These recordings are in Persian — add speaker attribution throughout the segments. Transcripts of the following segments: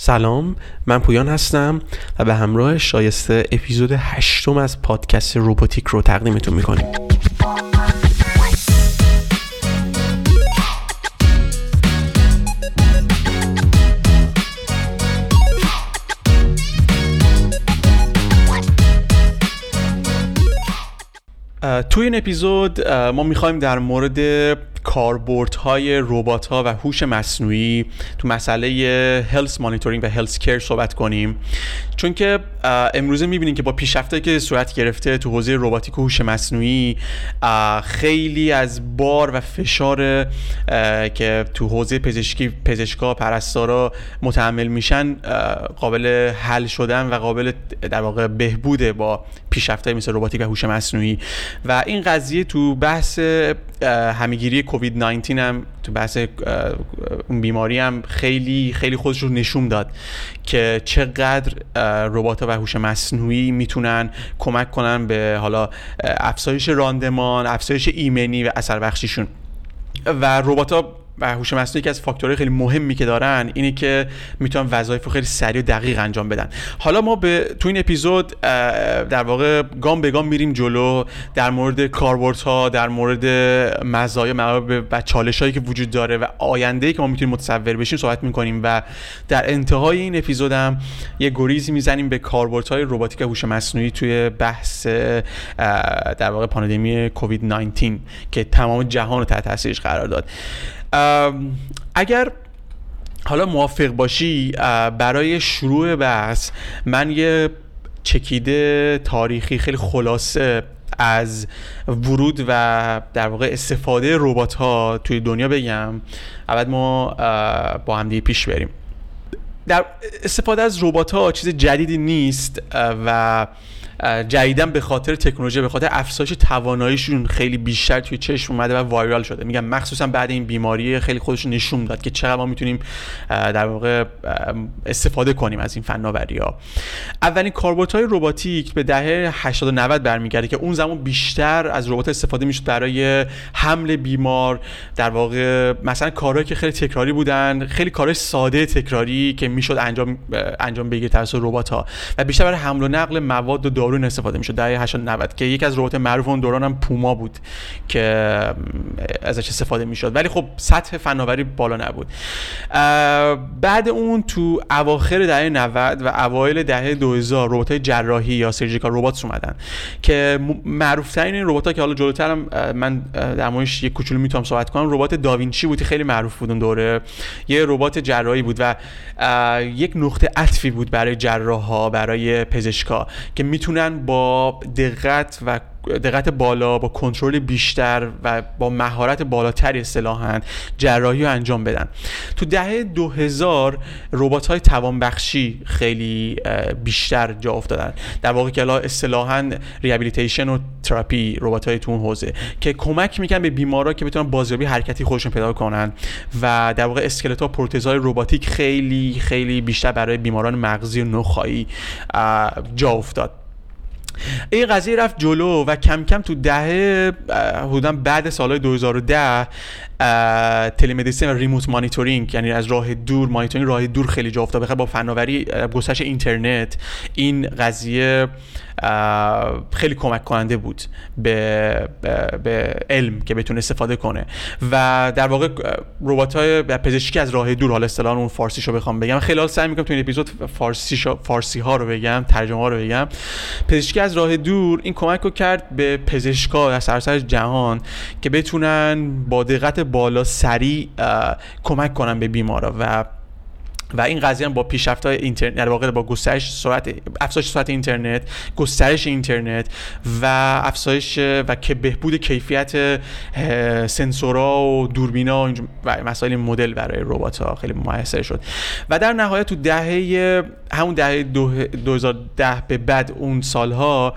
Speaker 1: سلام من پویان هستم و به همراه شایسته اپیزود هشتم از پادکست روباتیک رو تقدیمتون می‌کنیم. توی این اپیزود ما می‌خوایم در مورد کاربردهای ربات ها و هوش مصنوعی تو مسئله هلس مانیتورینگ و هلس کیر صحبت کنیم. چون که امروزه می‌بینیم که با پیشرفتایی که صورت گرفته تو حوزه رباتیک و هوش مصنوعی خیلی از بار و فشار که تو حوزه پزشکی پزشکا پرستارا متحمل میشن قابل حل شدن و قابل در واقع بهبوده با پیشرفتای مثل رباتیک و هوش مصنوعی. و این قضیه تو بحث همگیری کووید 19 هم تو بحث اون بیماری هم خیلی خیلی خودش رو نشون داد که چقدر ربات و هوش مصنوعی می‌تونن کمک کنن به حالا افزایش راندمان افزایش ایمنی و اثر بخشیشون. و ربات و هوش مصنوعی که از فاکتورهای خیلی مهمی که دارن اینه که می‌تونن وظایف رو خیلی سریع و دقیق انجام بدن. حالا ما به تو این اپیزود در واقع گام به گام میریم جلو در مورد کاربردها در مورد مزایا و چالش هایی که وجود داره و آینده ای که ما می‌تونیم متصور بشیم صحبت می‌کنیم و در انتهای این اپیزود هم یه گریزی می‌زنیم به کاربردهای رباتیک هوش مصنوعی توی بحث در واقع پاندمی کووید 19 که تمام جهان رو تحت تاثیرش قرار داد. اگر حالا موافق باشی برای شروع بحث من یه چکیده تاریخی خیلی خلاصه از ورود و در واقع استفاده ربات ها توی دنیا بگم. بعد ما با هم دیگه پیش بریم. در استفاده از ربات ها چیز جدیدی نیست و جدیدن به خاطر تکنولوژی به خاطر افزایش تواناییشون خیلی بیشتر توی چشم اومده و وایرال شده. میگم مخصوصا بعد این بیماری خیلی خودش نشون داد که چقدر ما می‌تونیم در واقع استفاده کنیم از این فناوری ها اولین های رباتیک به دهه 80 و 90 برمیگرده که اون زمان بیشتر از ربات استفاده می‌شد برای حمل بیمار. در واقع مثلا کارهایی که خیلی تکراری بودن خیلی کارهای ساده تکراری که می‌شد انجام انجام بگیره توسط ربات ها و بیشتر برای حمل و نقل مواد و دارو استفاده می‌شد دهه 80 90 که یکی از ربات معروف اون دوران هم پوما بود که ازش استفاده می‌شد. ولی خب سطح فناوری بالا نبود. بعد اون تو اواخر دهه 90 و اوایل دهه 2000 ربات جراحی یا سرجیکال ربات اومدن که معروف ترین این ربات ها که حالا جلوتر هم من در موردش یک کوچولو می‌تونم صحبت کنم. ربات داوینچی بود خیلی معروف بود اون دوره. یه ربات جراحی بود و یک نقطه عطفی بود برای جراح ها برای پزشکا که می‌تونه با دقت و دقت بالا با کنترل بیشتر و با مهارت بالاتری اصطلاحا جراحی رو انجام بدن. تو دهه 2000 ربات های توانبخشی خیلی بیشتر جا افتادن. در واقع که اصطلاحا rehabilitation و تراپی ربات های تو اون حوزه که کمک می‌کنن به بیمارا که بتونن بازیابی حرکتی خودشون پیدا کنن و در واقع اسکلت ها پروتزهای رباتیک خیلی خیلی بیشتر برای بیماران مغزی و نخاعی جا افتاد. این قضیه رفت جلو و کم کم تو دهه حدودا بعد سالهای 2010 تلمدیسین و ریموت مانیتورینگ یعنی از راه دور مانیتورینگ راه دور خیلی جا افتاد. با فناوری گسترش اینترنت این قضیه خیلی کمک کننده بود به, به علم که بتونه استفاده کنه. و در واقع ربات های پزشکی از راه دور حالا اصطلاح اون فارسی رو بخوام بگم. خیلی حال سعی می‌کنم تو این اپیزود فارسی, فارسی ها رو بگم ترجمه ها رو بگم. پزشکی از راه دور این کمک رو کرد به پزشکا در سراسر جهان که بتونن با دقت بالا سریع کمک کنن به بیمارا. و و این قضیه هم با پیشرفت های اینترنت در واقع با گسترش سرعت افزایش سرعت اینترنت گسترش اینترنت و افزایش و که بهبود کیفیت سنسورها و دوربینا و مسائل مدل برای ربات ها خیلی موثر شد. و در نهایت تو دهه همون دهه 2010 به بعد اون سالها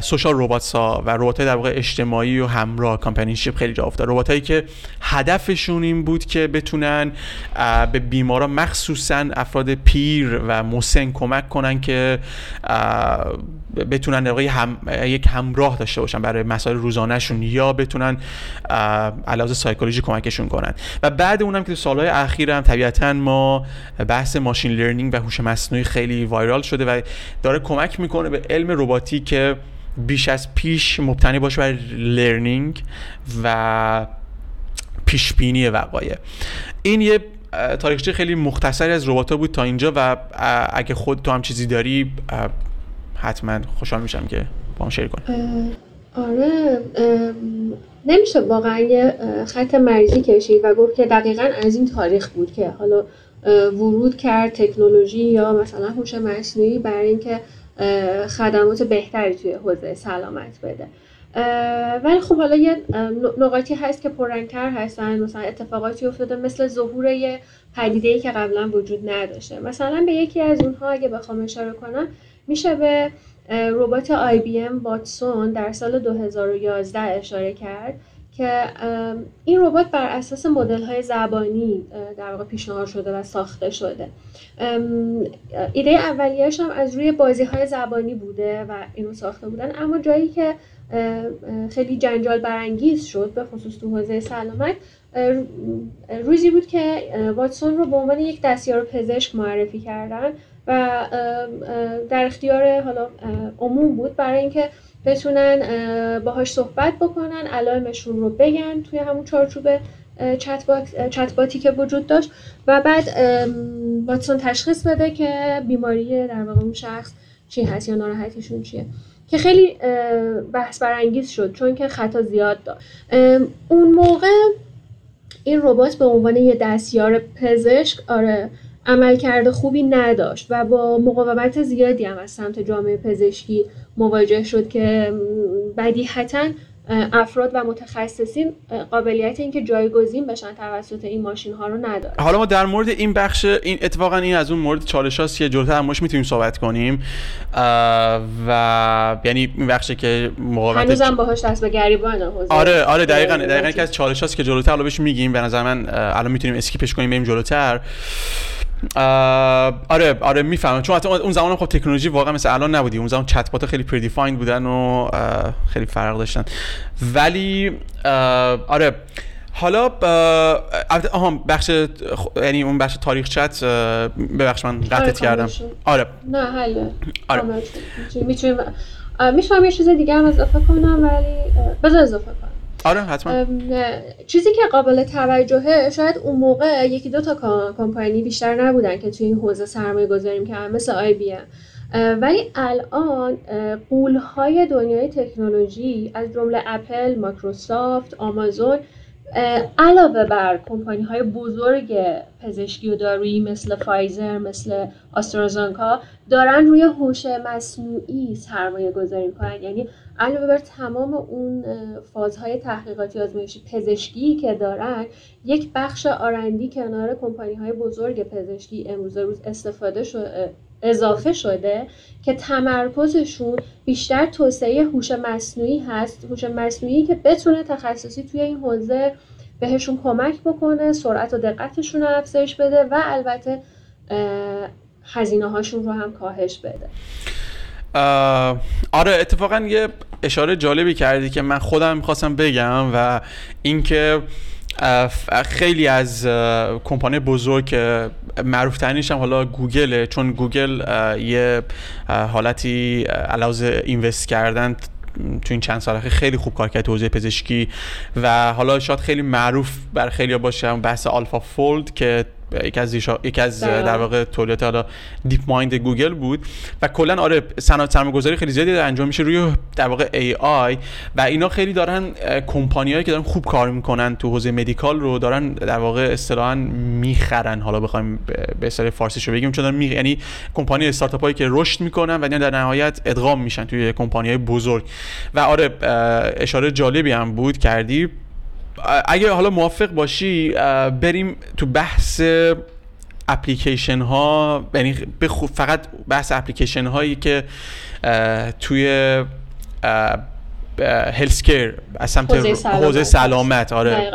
Speaker 1: social robot ها و ربات در واقع اجتماعی و همراه companionship خیلی جا افتاد. ربات هایی که هدفشون این بود که بتونن به بیمارا مخصوصا افراد پیر و مسن کمک کنن که بتونن هم، یک همراه داشته باشن برای مسائل روزانهشون یا بتونن علاوه سایکولوژی کمکشون کنن. و بعد اونم که سالهای اخیر هم طبیعتا ما بحث machine learning و هوش مصنوعی خیلی viral شده و داره کمک می‌کنه به علم رباتیک که بیش از پیش مبتنی باشه بر learning و پیش بینی وقایع. این یه تاریخچه خیلی مختصری از ربات بود تا اینجا و اگه خود تو هم چیزی داری حتما خوشحال میشم که با هم شیر کنیم.
Speaker 2: آره نمیشه واقعا یه خط مریضی کشید و گفت که دقیقا از این تاریخ بود که حالا ورود کرد تکنولوژی یا مثلا هوش مصنوعی برای اینکه خدمات بهتری توی حوزه سلامت بده. ولی خب حالا یه نقاطی هست که پررنگتر هستن. مثلا اتفاقاتی افتاده مثل ظهور یه پدیده که قبلا وجود نداشته. مثلا به یکی از اونها اگه بخوام اشاره کنم میشه به ربات آی بی ام واتسون در سال 2011 اشاره کرد که این ربات بر اساس مدل های زبانی در واقع پیشنهاد شده و ساخته شده. ایده اولیش هم از روی بازی های زبانی بوده و اینو ساخته بودن. اما جایی که خیلی جنجال برانگیز شد به خصوص تو حوزه سلامت. روزی بود که واتسون رو به عنوان یک دستیار پزشک معرفی کردن و در اختیار حالا عموم بود برای اینکه بتونن باهاش صحبت بکنن علائمشون رو بگن توی همون چارچوب چت باتی که وجود داشت. و بعد واتسون تشخیص بده که بیماری در واقع اون شخص چی هست یا ناراحتیشون چیه. که خیلی بحث برانگیز شد چون که خطا زیاد داشت. اون موقع این ربات به عنوان یه دستیار پزشک آره عملکرد خوبی نداشت و با مقاومت زیادی هم از سمت جامعه پزشکی مواجه شد که بدیهتا افراد و متخصصین قابلیت اینکه جایگزین بشن توسط این ماشین ها رو نداره
Speaker 1: حالا ما در مورد این بخش این اتفاقا این از اون مورد چالش هاست که جلوتر همش می‌تونیم صحبت کنیم. و یعنی این بخشه که
Speaker 2: مقاومت هنوزم باهاش دست به گریبان
Speaker 1: آره آره دقیقاً دقیقاً یکی از چالش هاست که جلوتر حالا بهش میگیم. به نظر من الان می‌تونیم اسکیپش کنیم بریم جلوتر. آره آره می‌فهمم. چون اون زمان خب تکنولوژی واقعا مثل الان نبودی. اون زمان چت بات خیلی پردیفایند بودن و خیلی فرق داشتن. ولی آره. حالا آها بخش یعنی اون بخش تاریخ چت ببخش من قطعت آره، کردم
Speaker 2: آره. نه حله. آره. می‌تونیم می‌تونم یه چیز دیگه هم اضافه کنم ولی بذار اضافه کنم.
Speaker 1: آره حتما.
Speaker 2: چیزی که قابل توجهه شاید اون موقع یکی دو تا کمپانی بیشتر نبودن که توی این حوزه سرمایه گذاری می‌کردن مثل آی بی ولی الان غولهای دنیای تکنولوژی از جمله اپل، مایکروسافت، آمازون علاوه بر کمپانی های بزرگ پزشکی و دارویی مثل فایزر مثل آسترازنکا دارن روی هوش مصنوعی سرمایه گذاری می‌کنن. یعنی علاوه بر تمام اون فازهای تحقیقاتی آزمایشی پزشکی که دارن یک بخش آرندی کنار کمپانی های بزرگ پزشکی امروز روز استفاده شده اضافه شده که تمرکزشون بیشتر توسعه هوش مصنوعی هست. هوش مصنوعی که بتونه تخصصی توی این حوزه بهشون کمک بکنه سرعت و دقتشون رو افزایش بده و البته هزینه هاشون رو هم کاهش بده.
Speaker 1: آره اتفاقا یه اشاره جالبی کردی که من خودم می‌خواستم بگم و اینکه خیلی از کمپانی بزرگ معروف ترینش هم حالا گوگله چون گوگل یه حالتی علاوه invest کردن تو این چند سال خیلی خوب کار کرد حوزه پزشکی و حالا شاید خیلی معروف بر خیلی باشه بحث AlphaFold که یکی از یکی از در واقع تولیدات حالا DeepMind گوگل بود. و کلا آره صنعت سرمایه‌گذاری خیلی زیادی انجام میشه روی در واقع AI و اینا خیلی دارن کمپانیایی که دارن خوب کار می‌کنن تو حوزه مدیکال رو دارن در واقع اصطلاحا می‌خرن. حالا بخوایم به اصطلاح فارسی رو بگیم چون می... یعنی کمپانی استارتاپ هایی که رشد می‌کنن و در نهایت ادغام میشن توی کمپانی های بزرگ. و آره اشاره جالبی هم بود کردی. اگه حالا موافق باشی بریم تو بحث اپلیکیشن ها یعنی فقط بحث اپلیکیشن هایی که توی هلسکر از سمت حوزه سلامت. آره.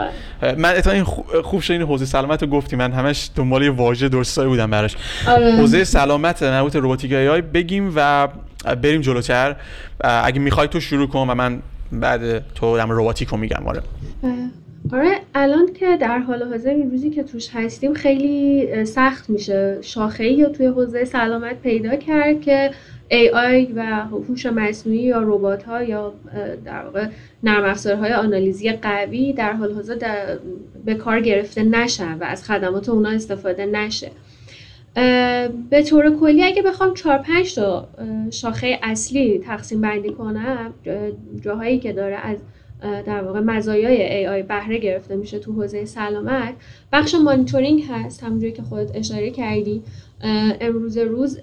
Speaker 1: من اتفاقا این خوب شد این حوزه سلامت رو گفتی. من همش دنبال یه واژه درستایی بودم براش. آره. حوزه سلامت مربوط روباتیک ای بگیم و بریم جلوتر. اگه می‌خوای تو شروع کن و من بعد تو دم روباتیک رو میگم آره.
Speaker 2: آره الان که در حال حاضر این روزی که توش هستیم خیلی سخت میشه. شاخه یا توی حوزه سلامت پیدا کرد که AI و هوش مصنوعی یا ربات ها یا در واقع نرم افزارهای آنالیزی قوی در حال حاضر به کار گرفته نشن و از خدمات اونا استفاده نشه. به طور کلی اگه بخوام 4 5 تا شاخه اصلی تقسیم بندی کنم جاهایی که داره از در واقع مزایای AI بهره گرفته میشه تو حوزه سلامت بخش مانیتورینگ هست همونجوری که خودت اشاره کردی. امروز روز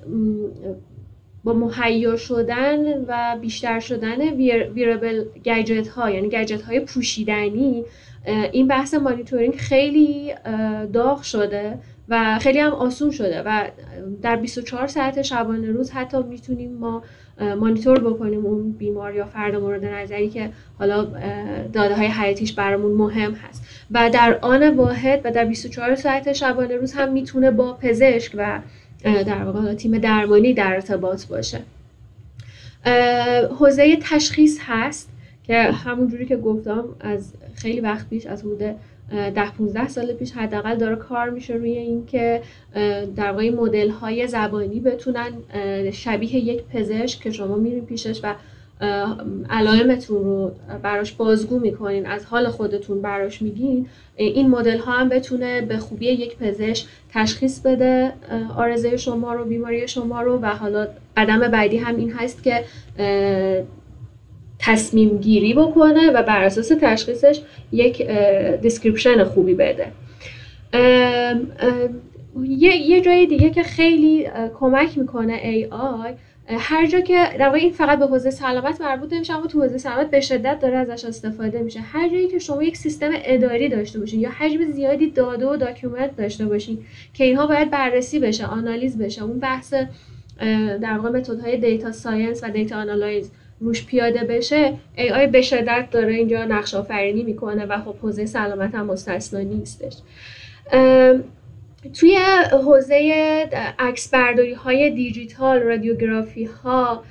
Speaker 2: با مهیا شدن و بیشتر شدن ویربل گجت ها یعنی گجت های پوشیدنی این بحث مانیتورینگ خیلی داغ شده. و خیلی هم آسون شده و در 24 ساعت شبانه روز حتی می‌تونیم ما مانیتور بکنیم اون بیمار یا فرد مورد نظری که حالا داده های حیاتیش برامون مهم هست. و در آن واحد و در 24 ساعت شبانه روز هم می‌تونه با پزشک و در واقع تیم درمانی در ارتباط باشه. حوزه تشخیص هست که همونجوری که گفتم از خیلی وقت پیش از حدود ده 15 سال پیش حداقل داره کار میشه روی اینکه در واقع مدل های زبانی بتونن شبیه یک پزشک که شما میرین پیشش و علائمتون رو براش بازگو می‌کنین از حال خودتون براش میگین این مدل ها هم بتونه به خوبی یک پزشک تشخیص بده عارضه شما رو بیماری شما رو و حالا قدم بعدی هم این هست که تصمیم گیری بکنه و بر اساس تشخیصش یک description خوبی بده. یه جای دیگه که خیلی کمک می‌کنه AI هر جا که در این فقط به حوزه سلامت مربوط نمیشه اما تو حوزه سلامت به شدت داره ازش استفاده میشه. هر جایی که شما یک سیستم اداری داشته باشین یا حجم زیادی داده و document داشته باشین که اینها باید بررسی بشه آنالیز بشه. اون بحث در واقع متدهای data science و data analyze روش پیاده بشه AI به شدت داره اینجا نقش آفرینی می‌کنه و خب حوزه سلامت هم مستثنا نیستش. توی حوزه عکس برداری های دیجیتال رادیوگرافی ها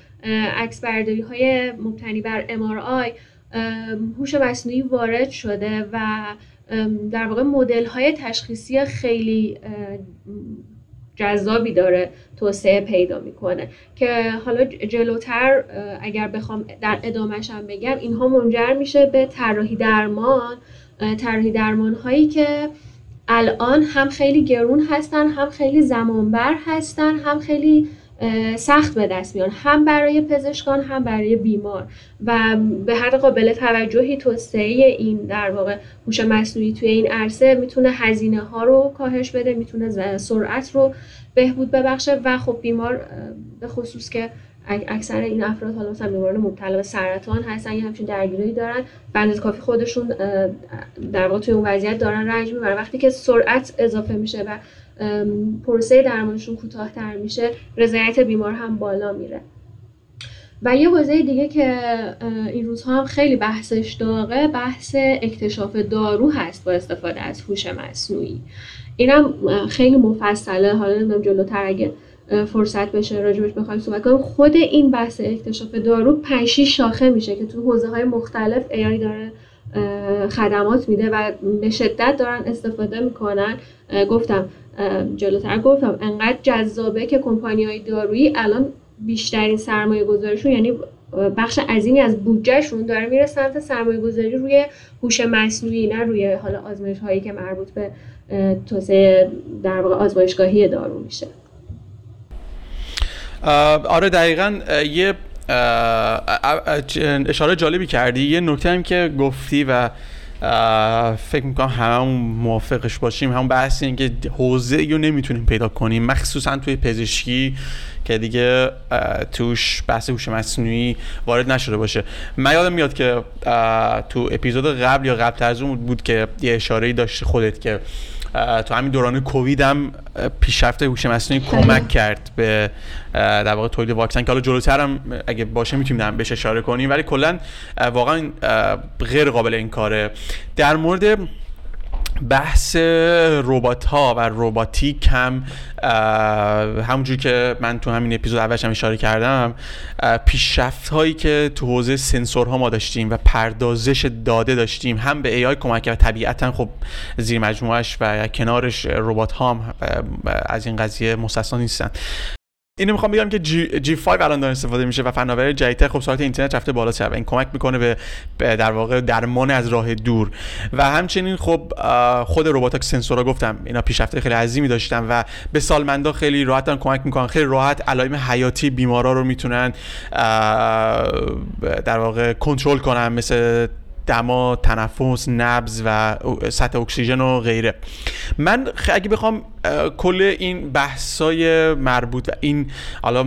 Speaker 2: عکس برداری های مبتنی بر MRI هوش مصنوعی وارد شده و در واقع مدل های تشخیصی خیلی جذابی داره توسعه پیدا می‌کنه. که حالا جلوتر اگر بخوام در ادامهش هم بگم اینها منجر میشه به طراحی درمان طراحی درمان هایی که الان هم خیلی گرون هستن هم خیلی زمانبر هستن هم خیلی سخت به دست میان هم برای پزشکان هم برای بیمار. و به هر قابل توجهی توسعه این در واقع هوش مصنوعی توی این عرصه می‌تونه هزینه ها رو کاهش بده می‌تونه سرعت رو بهبود ببخشه. و خب بیمار به خصوص که اکثر این افراد حالا مثلا بیماران مبتلا به سرطان هستن یا همچین درگیری دارن بند کافی خودشون در واقع توی اون وضعیت دارن رنج می‌برن. وقتی که سرعت اضافه میشه و پروسه درمانشون کوتاهتر میشه رضایت بیمار هم بالا میره. و یه حوزه دیگه که این روزها هم خیلی بحثش داغه بحث اکتشاف دارو هست با استفاده از هوش مصنوعی. اینم خیلی مفصله. حالا نمی‌دونم جلوتر اگه فرصت بشه راجبش بخوایم صحبت کنیم. خود این بحث اکتشاف دارو پنج شاخه میشه که تو حوزه های مختلف ای داره خدمات میده و به شدت دارن استفاده می‌کنن. گفتم جلوتر. گفتم انقدر جذابه که کمپانی های دارویی الان بیشترین سرمایه گذارشون یعنی بخش عظیمی از بودجهشون داره میره سمت سرمایه گذاری روی هوش مصنوعی نه روی حالا آزمایش هایی که مربوط به توسعه در واقع آزمایشگاهی دارو میشه.
Speaker 1: آره دقیقا یه اشاره جالبی کردی. یه نکته هم که گفتی و فکر می‌کنم همون موافقش باشیم. همون بحث این که حوزه رو نمی‌تونیم پیدا کنیم. مخصوصا توی پزشکی که دیگه توش بحث هوش مصنوعی وارد نشده باشه. من یادم میاد که تو اپیزود قبل یا قبل از اون بود که یه اشاره داشتی خودت که تو همین دوران کووید هم پیشرفت هوش مصنوعی کمک کرد به در واقع تولید واکسن که حالا جلوتر هم اگه باشه می‌تونیم بهش اشاره کنیم. ولی کلا واقعا غیر قابل این کاره. در مورد بحث ربات ها و روباتیک هم همونجوری که من تو همین اپیزود اولش هم اشاره کردم پیشرفت هایی که تو حوزه سنسورها ما داشتیم و پردازش داده داشتیم هم به آی کمک کرد. طبیعتا خب زیر مجموعش و کنارش ربات ها هم از این قضیه مستثنا نیستن. اینو می‌خوام بگم که جی, جی 5 الان داره استفاده میشه و فناوری جدیدتر. خب سرعت اینترنت رفته بالا و این کمک می‌کنه به در واقع درمان از راه دور. و همچنین خب خود ربات سنسورا گفتم اینا پیشرفته خیلی عظیمی داشتن و به سالمندا خیلی راحت کمک می‌کنن. خیلی راحت علائم حیاتی بیمارا رو می‌تونن در واقع کنترل کنن مثل دما تنفس نبز و سطح اکسیژن و غیره. من اگه بخوام کل این بحثای مربوط و این حالا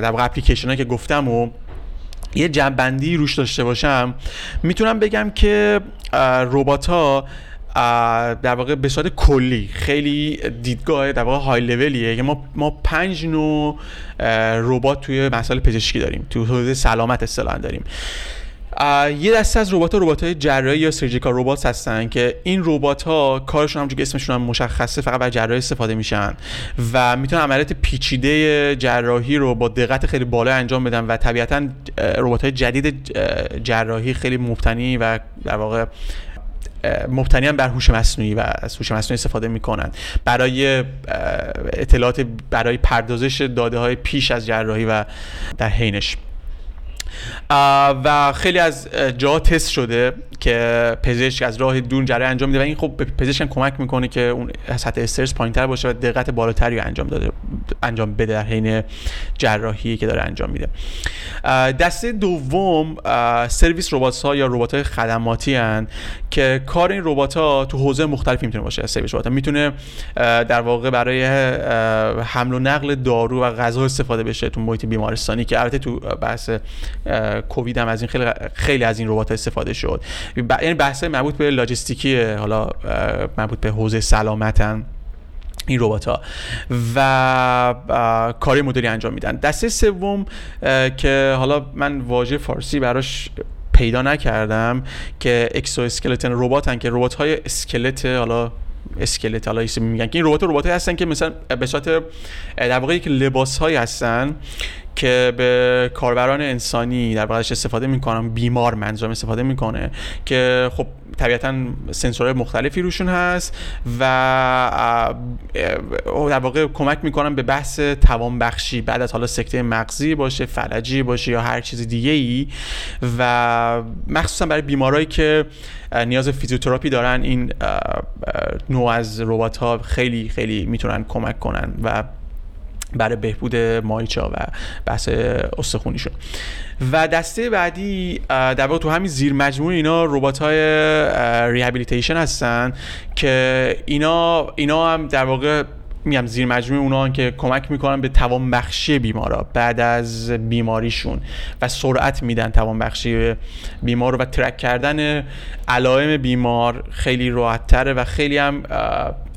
Speaker 1: در واقع اپلیکیشن که گفتم و یه جنبندی روش داشته باشم می‌تونم بگم که ربات ها در واقع به صورت کلی خیلی دیدگاه در واقع های لولیه که ما ما پنج نوع ربات توی مسائل پزشکی داریم توی حوزه سلامت اصطلاحا داریم. یه دسته از ربات ها ربات های جراحی یا سرجیکال ربات هستن که این ربات ها کارشون همونجوری که اسمشون هم مشخصه فقط برای جراحی استفاده میشن و می‌تونن عملیات پیچیده جراحی رو با دقت خیلی بالا انجام بدن و طبیعتا ربات های جدید جراحی خیلی مبتنی و در واقع مبتنی بر هوش مصنوعی و از هوش مصنوعی استفاده می‌کنن. برای اطلاعات برای پردازش داده های پیش از جراحی و در حینش. و خیلی از جا تست شده. که پزشک از راه دور جراحی انجام میده و این خب به پزشک کمک می‌کنه که اون سطح استرس پایینتر باشه و دقت بالاتری انجام داده انجام بده در حین جراحی که داره انجام میده. دسته دوم سرویس ربات ها یا ربات های خدماتی هن که کار این ربات ها تو حوزه مختلفی می‌تونه باشه سرویس ربات می‌تونه در واقع برای حمل و نقل دارو و غذا استفاده بشه تو محیط بیمارستانی که البته تو بحث کووید هم از این خیلی خیلی از این ربات استفاده شد. یعنی بحث مربوط به لاجستیکی حالا مربوط به حوزه سلامتن این ربات ها و کاری مدلی انجام میدن. دسته سوم که حالا من واژه فارسی براش پیدا نکردم که اکسو اسکلتن رباتن که ربات های اسکلت حالا اسکلت حالا میگن که این ربات ربات هستن که مثلا به صورت در واقع یک لباس هایی هستن که به کاربران انسانی در واقعش استفاده می‌کنن بیمار منظورم استفاده می‌کنه که خب طبیعتا سنسورهای مختلفی روشون هست و در واقع کمک می‌کنن به بحث توانبخشی بعد از حالا سکته مغزی باشه فلجی باشه یا هر چیز دیگه ای و مخصوصا برای بیمارایی که نیاز فیزیوتراپی دارن این نوع از ربات ها خیلی خیلی می‌تونن کمک کنن و برای بهبود مایچا و بحث استخونیشون. و دسته بعدی در واقع تو همین زیر مجموعه اینا ربات های rehabilitation هستن که اینا اینا هم در واقع میگم زیر مجموعه اونا که کمک می‌کنن به توانبخشی بیمارا بعد از بیماریشون و سرعت میدن توانبخشی بیمار و ترک کردن علائم بیمار خیلی راحت و خیلی هم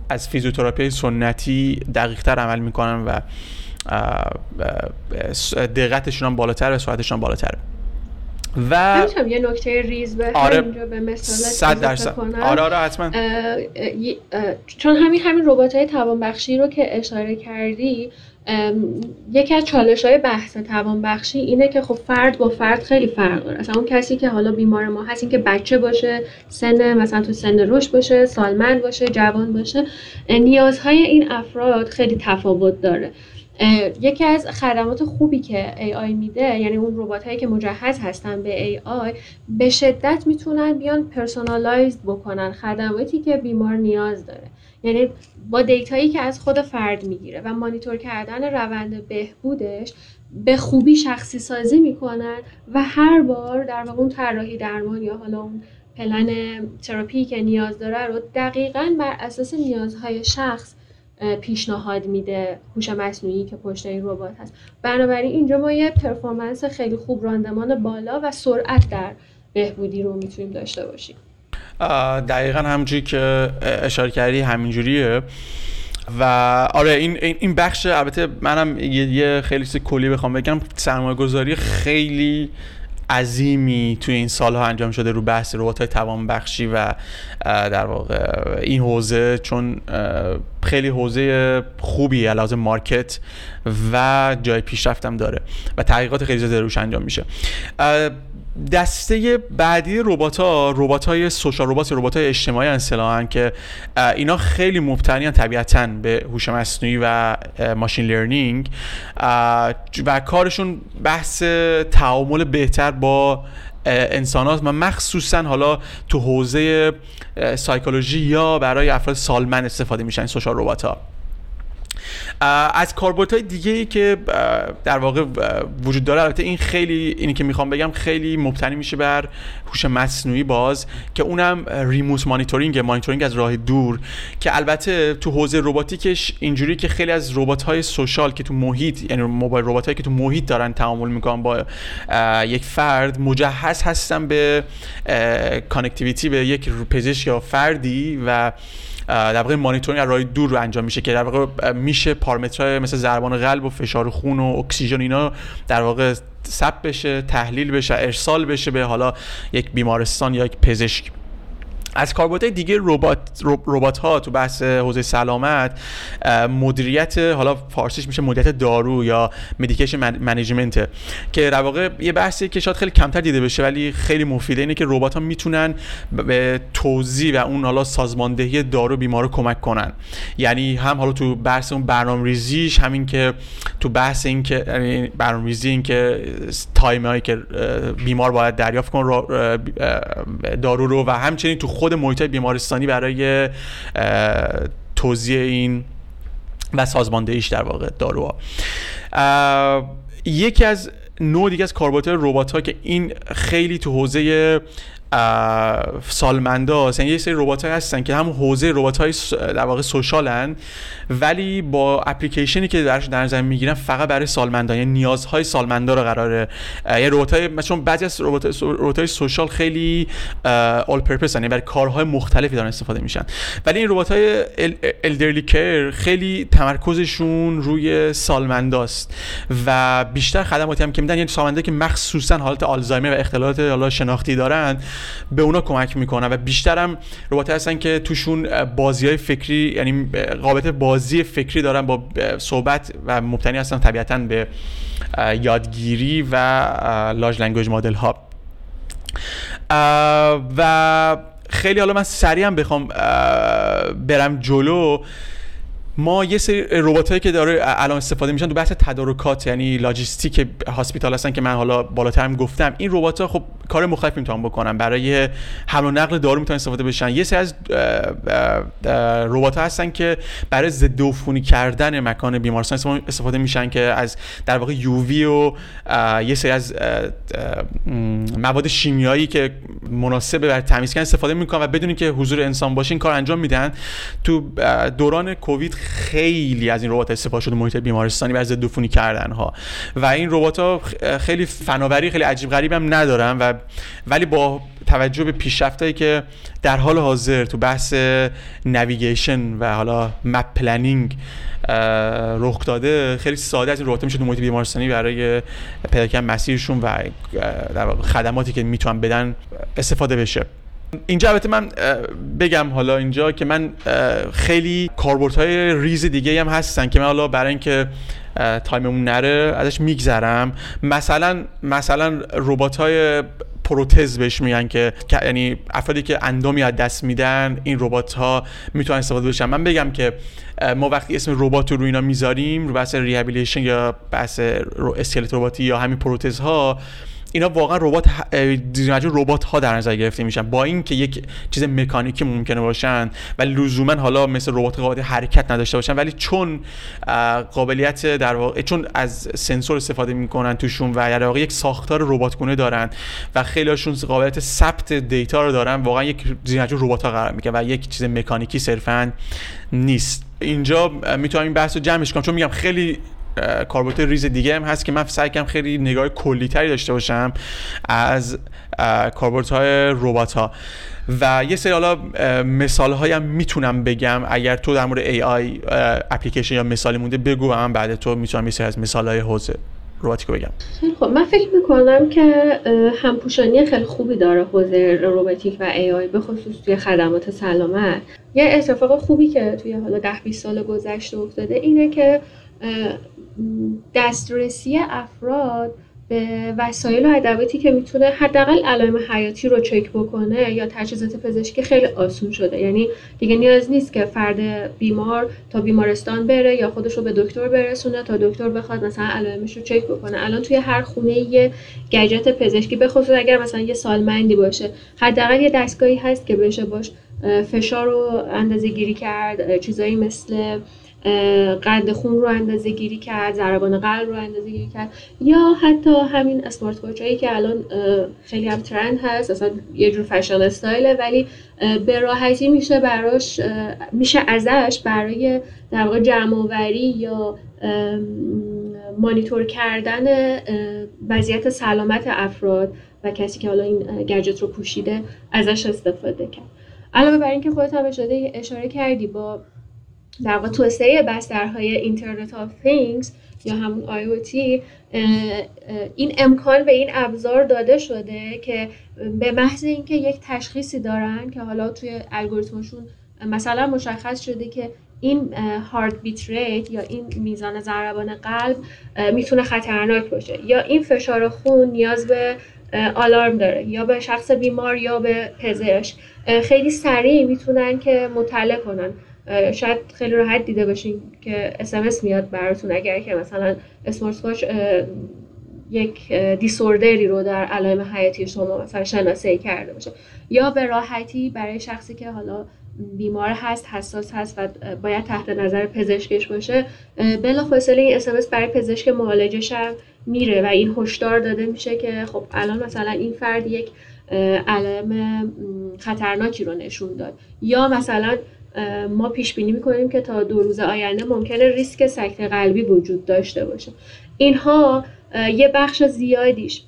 Speaker 1: از فیزیوتراپی سنتی دقیقتر عمل می‌کنن و دقتشون هم بالاتر و سرعتشون بالاتر.
Speaker 2: و یه نکته ریز به آره اینجا به مثال درصد.
Speaker 1: آره آره حتما.
Speaker 2: چون همین همین ربات های توانبخشی رو که اشاره کردی یکی از چالش های بحث توانبخشی اینه که خب فرد با فرد خیلی فرق داره. اصلا اون کسی که حالا بیمار ما هست این که بچه باشه سن مثلا تو سن رشد باشه سالمند باشه جوان باشه نیازهای این افراد خیلی تفاوت داره. یکی از خدمات خوبی که AI میده یعنی اون ربات هایی که مجهز هستن به AI به شدت می‌تونن بیان personalized بکنن خدماتی که بیمار نیاز داره. یعنی با دیتایی که از خود فرد می‌گیره و مانیتور کردن روند بهبودش به خوبی شخصی سازی می‌کنن و هر بار در واقع اون طراحی درمان یا حالا اون plan therapy که نیاز داره رو دقیقا بر اساس نیازهای شخص پیشنهاد میده هوش مصنوعی که پشت این ربات هست. بنابراین اینجا ما یه پرفورمنس خیلی خوب راندمان بالا و سرعت در بهبودی رو می‌تونیم داشته باشیم.
Speaker 1: دقیقا همونجوری که اشاره کردی همینجوریه. و آره این این بخش البته منم یه خیلی کلی بخوام بگم. سرمایه گذاری خیلی عظیمی توی این سالها انجام شده رو بحث ربات های توان بخشی و در واقع این حوزه چون خیلی حوزه خوبی علاوه مارکت و جای پیشرفتم داره و تحقیقات خیلی زیادی روش انجام میشه. دسته بعدی ربات ها ربات های سوشال ربات ربات های اجتماعی اصطلاحا که اینا خیلی مبتنی طبیعتا به هوش مصنوعی و ماشین لرنینگ و کارشون بحث تعامل بهتر با انسانات و مخصوصا حالا تو حوزه سایکولوژی یا برای افراد سالمن استفاده میشن سوشال ربات ها از کاربردهای دیگه ای که در واقع وجود داره البته این خیلی اینی که می‌خوام بگم خیلی مبتنی میشه بر هوش مصنوعی باز که اونم ریموت مانیتورینگ مانیتورینگ از راه دور که البته تو حوزه رباتیکش اینجوری که خیلی از ربات های سوشال که تو محیط یعنی موبایل ربات که تو محیط دارن تعامل می‌کنن با یک فرد مجهز هستن به connectivity به یک پزشک یا فردی و در واقع مانیتورینگ از راه دور رو انجام میشه که در واقع میشه پارامترهای مثل ضربان قلب و فشار خون و اکسیژن اینا در واقع ثبت بشه تحلیل بشه ارسال بشه به حالا یک بیمارستان یا یک پزشک. از کاربردهای دیگه ربات ها تو بحث حوزه سلامت مدیریت حالا فارسیش میشه مدیریت دارو یا medication management که در واقع یه بحثی که شاید خیلی کمتر دیده بشه ولی خیلی مفیده اینه که ربات ها می‌تونن به توزیع و اون حالا سازماندهی دارو بیمار کمک کنن. یعنی هم حالا تو بحث اون برنامه‌ریزیش همین که تو بحث این که یعنی برنامه‌ریزی این که time هایی که بیمار باید دریافت کن دارو رو و همچنین تو خود محیط بیمارستانی برای توزیع این و سازماندهیش در واقع داروها. یکی از نوع دیگه از کاربردهای ربات ها که این خیلی تو حوزه سالمندا یعنی یه سری ربات هستن که هم حوزه ربات های در واقع سوشالن ولی با اپلیکیشنی که درش در نظر می‌گیرن فقط برای سالمندان یعنی نیازهای سالمندا رو قراره. یعنی ربات های مثلا بعضی از ربات های سوشال خیلی اول پرپس یعنی برای کارهای مختلفی دارن استفاده میشن. ولی این ربات های الدرلی کیر خیلی تمرکزشون روی سالمنداست و بیشتر خدماتی هم که میدن یعنی سالمندا که مخصوصا حالت آلزایمر و اختلالات حالا شناختی دارن به اونا کمک می‌کنن و بیشترم ربات هستن که توشون بازی های فکری یعنی قابلیت بازی فکری دارن با صحبت و مبتنی هستن طبیعتا به یادگیری و large language model ها و خیلی حالا من سریع هم بخوام برم جلو. ما یه سری ربات هایی که داره الان استفاده میشن تو بحث تدارکات یعنی logistic hospital هستن که من حالا بالاتر هم گفتم. این ربات ها خب کار مختلفی می‌تونن بکنن. برای حمل و نقل دارو می‌تونن استفاده بشن. یه سری از ربات هستن که برای ضد عفونی کردن مکان بیمارستان استفاده میشن که از در واقع UV و یه سری از مواد شیمیایی که مناسب برای تمیز کردن استفاده می‌کنن و بدونی که حضور انسان باشه این کار انجام میدن. تو دوران کووید خیلی از این ربات استفاده شده محیط بیمارستانی ضد عفونی کردن ها و این ربات ها خیلی فناوری خیلی عجیب غریب هم ندارن و ولی با توجه به پیشرفتایی که در حال حاضر تو بحث navigation و حالا map planning رخ داده خیلی ساده از این ربات‌ها میشه تو محیط بیمارستانی برای پیدا کردن مسیرشون و خدماتی که می‌تونن بدن استفاده بشه. اینجا البته من بگم حالا اینجا که من خیلی کاربردهای ریز دیگه هم هستن که من حالا برای اینکه time مون نره ازش میگذرم. مثلا مثلا ربات های پروتز بهش میگن که یعنی افرادی که اندامی از دست میدن این ربات ها می‌تونن استفاده بشن. من بگم که ما وقتی اسم ربات رو اینا می‌ذاریم رو بحث rehabilitation یا بحث اسکلت رباتی یا همین پروتز ها اینا واقعا ربات ربات ها در نظر گرفته میشن. با اینکه یک چیز مکانیکی ممکنه باشن ولی لزوما حالا مثل ربات قابلیت حرکت نداشته باشن ولی چون قابلیت در واقع چون از سنسور استفاده می‌کنن توشون و در واقع یک ساختار ربات گونه دارن و خیلیشون قابلیت ثبت دیتا رو دارن واقعا یک زیرمجموع ربات ها قرار و یک چیز مکانیکی صرفا نیست. اینجا می‌تونم این بحث رو جمعش کنم چون میگم خیلی کاربرد ریز دیگه هم هست که من سعی کنم خیلی نگاه کلی تری داشته باشم از کاربرد های ربات ها و یه سری حالا مثال هایم می‌تونم بگم. اگر تو در مورد AI اپلیکیشن یا مثالی مونده بگو من بعد تو می‌تونم یه سری از مثال های حوزه روباتیکو بگم
Speaker 2: خب من فکر می‌کنم که همپوشانی خیلی خوبی داره حوزه روباتیک و AI به خصوص توی خدمات سلامت. یه اتفاق خوبی که توی حالا ده 20 سال گذشته افتاده اینه که دسترسی افراد به وسایل و ادواتی که می‌تونه حداقل علائم حیاتی رو چک بکنه یا تجهیزات پزشکی خیلی آسون شده. یعنی دیگه نیاز نیست که فرد بیمار تا بیمارستان بره یا خودش رو به دکتر برسونه تا دکتر بخواد مثلا علائمش رو چک بکنه. الان توی هر خونه یه گجت پزشکی به خصوص اگر مثلا یه سالمندی باشه. حداقل یه دستگاهی هست که بشه باش فشار رو اندازه گیری کرد چیزایی مثل قند خون رو اندازه گیری کرد ضربان قلب رو اندازه گیری کرد. یا حتی همین اسمارت واچ هایی که الان خیلی هم ترند هست اصلا یه جور فشن استایله ولی به راحتی میشه براش میشه ازش برای در واقع جمع یا مانیتور کردن وضعیت سلامت افراد و کسی که حالا این گجت رو پوشیده ازش استفاده کرد. علاوه بر اینکه خودت هم اشاره کردی با در واقع توسعه بسترهای Internet of Things یا همون IoT این امکان به این ابزار داده شده که به محض اینکه یک تشخیصی دارن که حالا توی الگوریتمشون مثلا مشخص شده که این heart beat rate یا این میزان ضربان قلب می‌تونه خطرناک باشه یا این فشار خون نیاز به آلارم داره یا به شخص بیمار یا به پزشک. خیلی سریع می‌تونن که مطلع کنن. شاید خیلی راحت دیده باشین که اسمس میاد براتون. اگر که مثلا اسمارت واچ یک دیسوردری رو در علائم حیاتی شما مثلا شناسایی کرده باشه. یا به راحتی برای شخصی که حالا بیمار هست حساس هست و باید تحت نظر پزشکش باشه بلافاصله این اسمس برای پزشک معالجش هم میره و این هشدار داده میشه که خب الان مثلا این فرد یک علائم خطرناکی رو نشون داد. یا مثلا ما پیش بینی می‌کنیم که تا دو روز آینده ممکنه ریسک سکته قلبی وجود داشته باشه. اینها یه بخش زیادیش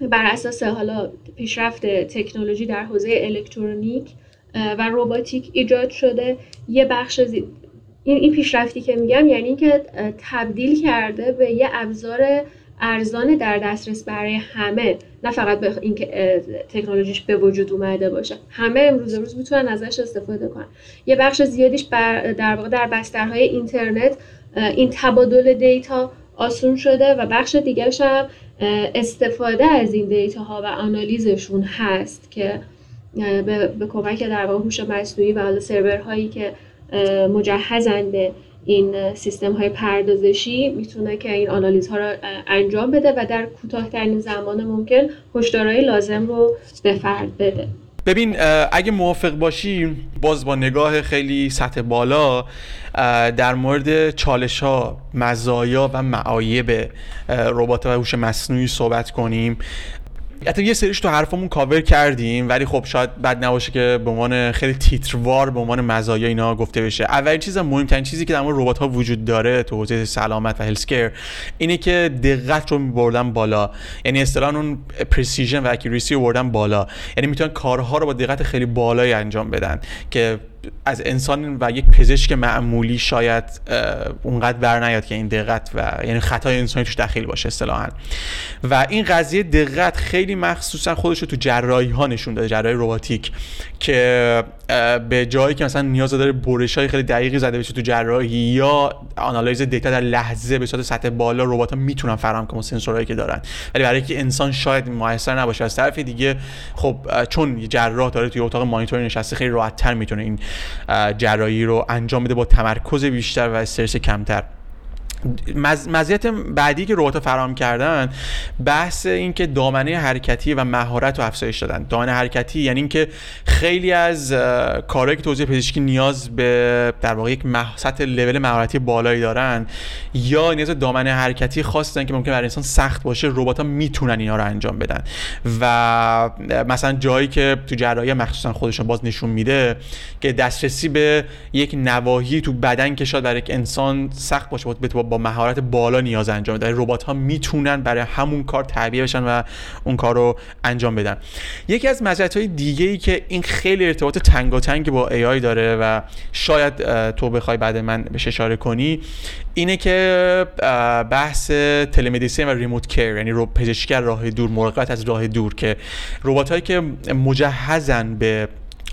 Speaker 2: بر اساس حالا پیشرفت تکنولوژی در حوزه الکترونیک و روباتیک ایجاد شده. یه بخش زی... این این پیشرفتی که میگم یعنی اینکه تبدیل کرده به یه ابزار ارزان در دسترس برای همه. نه فقط به اینکه تکنولوژیش به وجود اومده باشه. همه امروز روز می‌تونن ازش استفاده کنن. یه بخش زیادیش در واقع در بسترهای اینترنت این تبادل دیتا آسون شده و بخش دیگرش هم استفاده از این دیتا ها و آنالیزشون هست که به, کمک در واقع هوش مصنوعی و حالا سرورهایی که مجهزن به این سیستم های پردازشی می‌تونه که این آنالیز ها رو انجام بده و در کوتاهترین زمان ممکن هشدارهای لازم رو به فرد بده.
Speaker 1: ببین اگه موافق باشی باز با نگاه خیلی سطح بالا در مورد چالش ها مزایا و معایب ربات و هوش مصنوعی صحبت کنیم. حتی یه سریش تو حرفمون کاور کردیم ولی خب شاید بد نباشه که به عنوان خیلی تیتروار به عنوان مزایا اینا گفته بشه. اولین چیز مهمترین چیزی که در مورد ربات ها وجود داره تو حوزه سلامت و هلسکر اینه که دقت رو بردن بالا. یعنی اصطلاحا اون پرسیژن و اکیریسی رو بردن بالا. یعنی می‌تونن کارها رو با دقت خیلی بالایی انجام بدن که از انسان و یک پزشک معمولی شاید اونقدر بر نیاد که این دقت و یعنی خطای انسانی توش دخیل باشه اصطلاحا. و این قضیه دقت خیلی مخصوصا خودش رو تو جراحی ها نشون داده جراحی رباتیک که به جایی که مثلا نیاز داره برش های خیلی دقیقی زده بشه تو جراحی یا آنالایز دیتا در لحظه به صورت سطح بالا ربات ها می‌تونن فراهم کنن سنسورهایی که دارن. ولی برای که انسان شاید موثر نباشه از طرف دیگه خب چون جراح داره توی اتاق مانیتور نشسته خیلی راحت تر می‌تونه این جراحی رو انجام بده با تمرکز بیشتر و استرس کمتر. مزیت بعدی که ربات فراهم کردن بحث اینکه دامنه حرکتی و مهارت رو افزایش دادن. دامنه حرکتی یعنی اینکه خیلی از کارهایی که توضیح پزشکی نیاز به در واقع یک سطح لول مهارتی بالایی دارن یا نیاز دامنه حرکتی دارن که ممکن برای انسان سخت باشه ربات ها می‌تونن اینا رو انجام بدن. و مثلا جایی که تو جراحی مخصوصا خودشون باز نشون میده که دسترسی به یک نواحی تو بدن که شاید برای یک انسان سخت باشه با مهارت بالا نیاز انجام بده ربات ها می‌تونن برای همون کار تعبیه بشن و اون کار رو انجام بدن. یکی از مزیت های دیگه ای که این خیلی ارتباط تنگاتنگ با AI داره و شاید تو بخوای بعد من بهش اشاره کنی اینه که بحث تلمدیسین و ریموت کیر یعنی رو پزشکی راه دور مراقبت از راه دور که ربات هایی که مجهزن به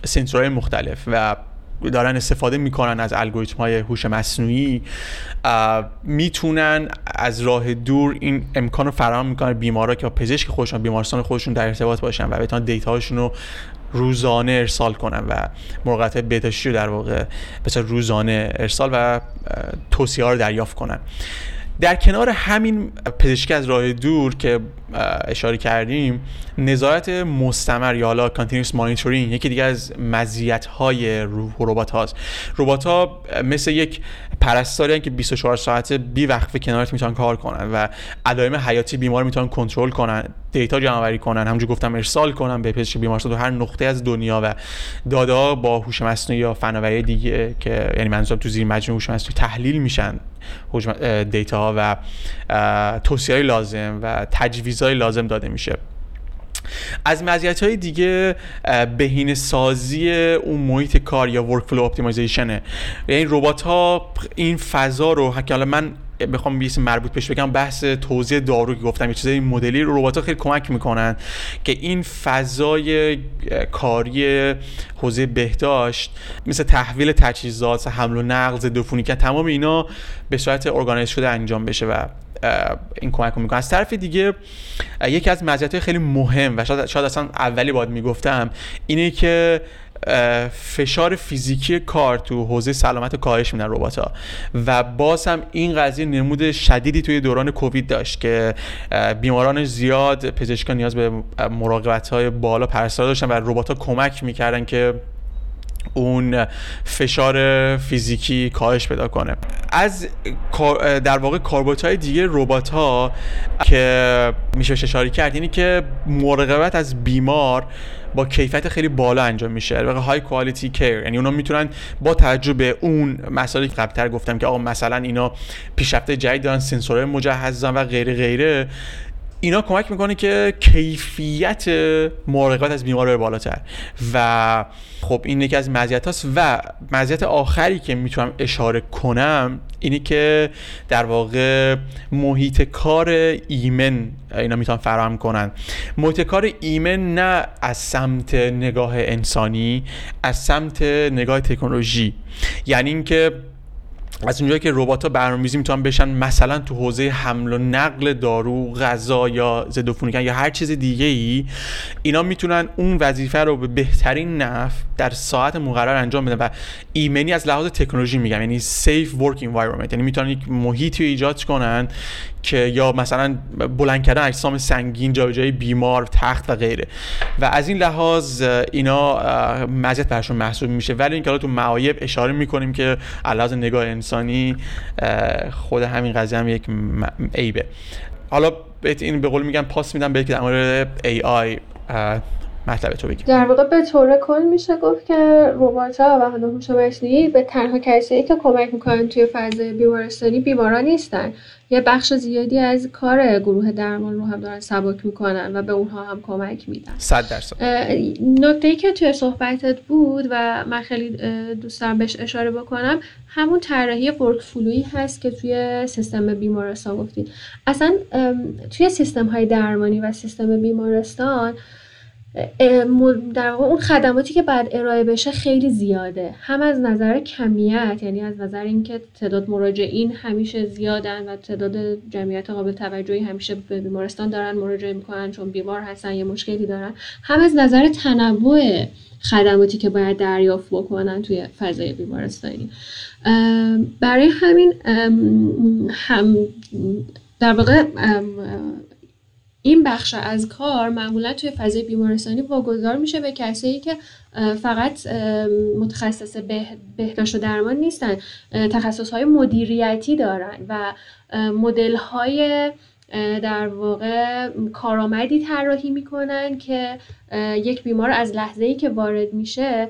Speaker 1: سنسورهای مختلف و دارن استفاده می‌کنن از الگوریتم های هوش مصنوعی می‌تونن از راه دور این امکان رو فراهم می‌کنن بیمارا که پزشک خودشون بیمارستان خودشون در ارتباط باشن و بتونن دیتا هاشون رو روزانه ارسال کنن و مراقبت بهداشتی رو در واقع به روزانه ارسال و توصیه رو دریافت کنن. در کنار همین پزشکی از راه دور که اشاره کردیم نظارت مستمر یا حالا continuous monitoring یکی دیگه از مزیت های ربات هاست. ربات ها مثل یک پرستاری که 24 ساعته بی وقفه کنارت می‌تونن کار کنن و علائم حیاتی بیمار می‌تونن کنترل کنن data جمع آوری کنن همونجور گفتم ارسال کنن به پزشک بیمارستان تو هر نقطه از دنیا و data با هوش مصنوعی یا فناوری دیگه که یعنی منظورم تو زیر مجموعه هوش مصنوعی تحلیل میشن data و توصیه لازم و تجویزهای لازم داده میشه. از مزیت های دیگه بهینه سازی اون محیط کار یا workflow optimization ه یعنی ربات ها این فضا رو حالا من بخوام یه مربوط بهش بگم بحث توزیع دارو که گفتم. یه چیزای مدلی رو ربات خیلی کمک می‌کنن که این فضای کاری حوزه بهداشت مثل تحویل تجهیزات حمل و نقل ضد که تمام اینا به صورت ارگانیز شده انجام بشه و این کمک می‌کنه. از طرف دیگه یکی از مزیت خیلی مهم و شاید, شاید اصلا اولی باید می‌گفتم اینه که فشار فیزیکی کار تو حوزه سلامت کاهش میدن ربات ها و باز هم این قضیه نمود شدیدی توی دوران کووید داشت که بیماران زیاد پزشکان نیاز به مراقبت های بالا پرستار داشتن و ربات ها کمک می‌کردن که اون فشار فیزیکی کاهش پیدا کنه. از در واقع کاربوت های دیگه ربات ها که میشه اشاره کرد اینی که مراقبت از بیمار با کیفیت خیلی بالا انجام میشه. در واقع های کوالیتی کیر یعنی اونا می‌تونن با توجه به اون مسائلی که قبلتر گفتم که آقا مثلا اینا پیشرفته جدید دارن سنسورهای مجهز و غیره غیره اینا کمک می‌کنه که کیفیت مراقبت از بیمار بالاتر. و خب این یکی از مزیت هاست و مزیت آخری که می‌تونم اشاره کنم اینه که در واقع محیط کار ایمن اینا می‌تونن فراهم کنن. محیط کار ایمن نه از سمت نگاه انسانی از سمت نگاه تکنولوژی. یعنی اینکه از اونجایی که ربات ها برنامه‌ریزی می‌تونن بشن مثلا تو حوزه حمل و نقل دارو غذا یا ضد یا هر چیز دیگه ای اینا می‌تونن اون وظیفه رو به بهترین نحو در ساعت مقرر انجام بدن و ایمنی از لحاظ تکنولوژی میگم یعنی سیف ورک انوایرمنت یعنی می‌تونن یک محیطی ایجاد کنن که یا مثلا بلند کردن اجسام سنگین جای بیمار تخت و غیره. و از این لحاظ اینا مزیت برشون محسوب میشه. ولی اینکه تو معایب اشاره می‌کنیم که علاوه نگاه انسانی خود همین قضیه هم یک عیبه. حالا بهت این به قول میگم پاس میدم به که در مورد AI مطلب تو بگیم.
Speaker 2: در واقع به طور کل میشه گفت که ربات ها و هوش مصنوعی به تنها کسایی که کمک می‌کنن توی فضای بیمارستانی بیماران نیستن. یه بخش زیادی از کار گروه درمان رو هم دارن سبک می‌کنن و به اونها هم کمک میدن.
Speaker 1: صد درصد.
Speaker 2: نکته ای که توی صحبتت بود و من خیلی دوست دارم بهش اشاره بکنم همون طراحی ورک فلوی هست که توی سیستم بیمارستان گفتید. اصلا توی سیستم های درمانی و سیستم بیمارستان در واقع اون خدماتی که بعد ارائه بشه خیلی زیاده. هم از نظر کمیت یعنی از نظر اینکه تعداد مراجعین همیشه زیادن و تعداد جمعیت قابل توجهی همیشه به بیمارستان دارن مراجعه می‌کنن چون بیمار هستن یه مشکلی دارن. هم از نظر تنوع خدماتی که باید دریافت بکنن توی فضای بیمارستانی. برای همین هم در واقع این بخش از کار معمولا توی فضای بیمارستانی واگذار میشه به کسایی که فقط متخصص بهداشت و درمان نیستن. تخصص های مدیریتی دارن و مدل های در واقع کارآمدی طراحی می‌کنن که یک بیمار از لحظه ای که وارد میشه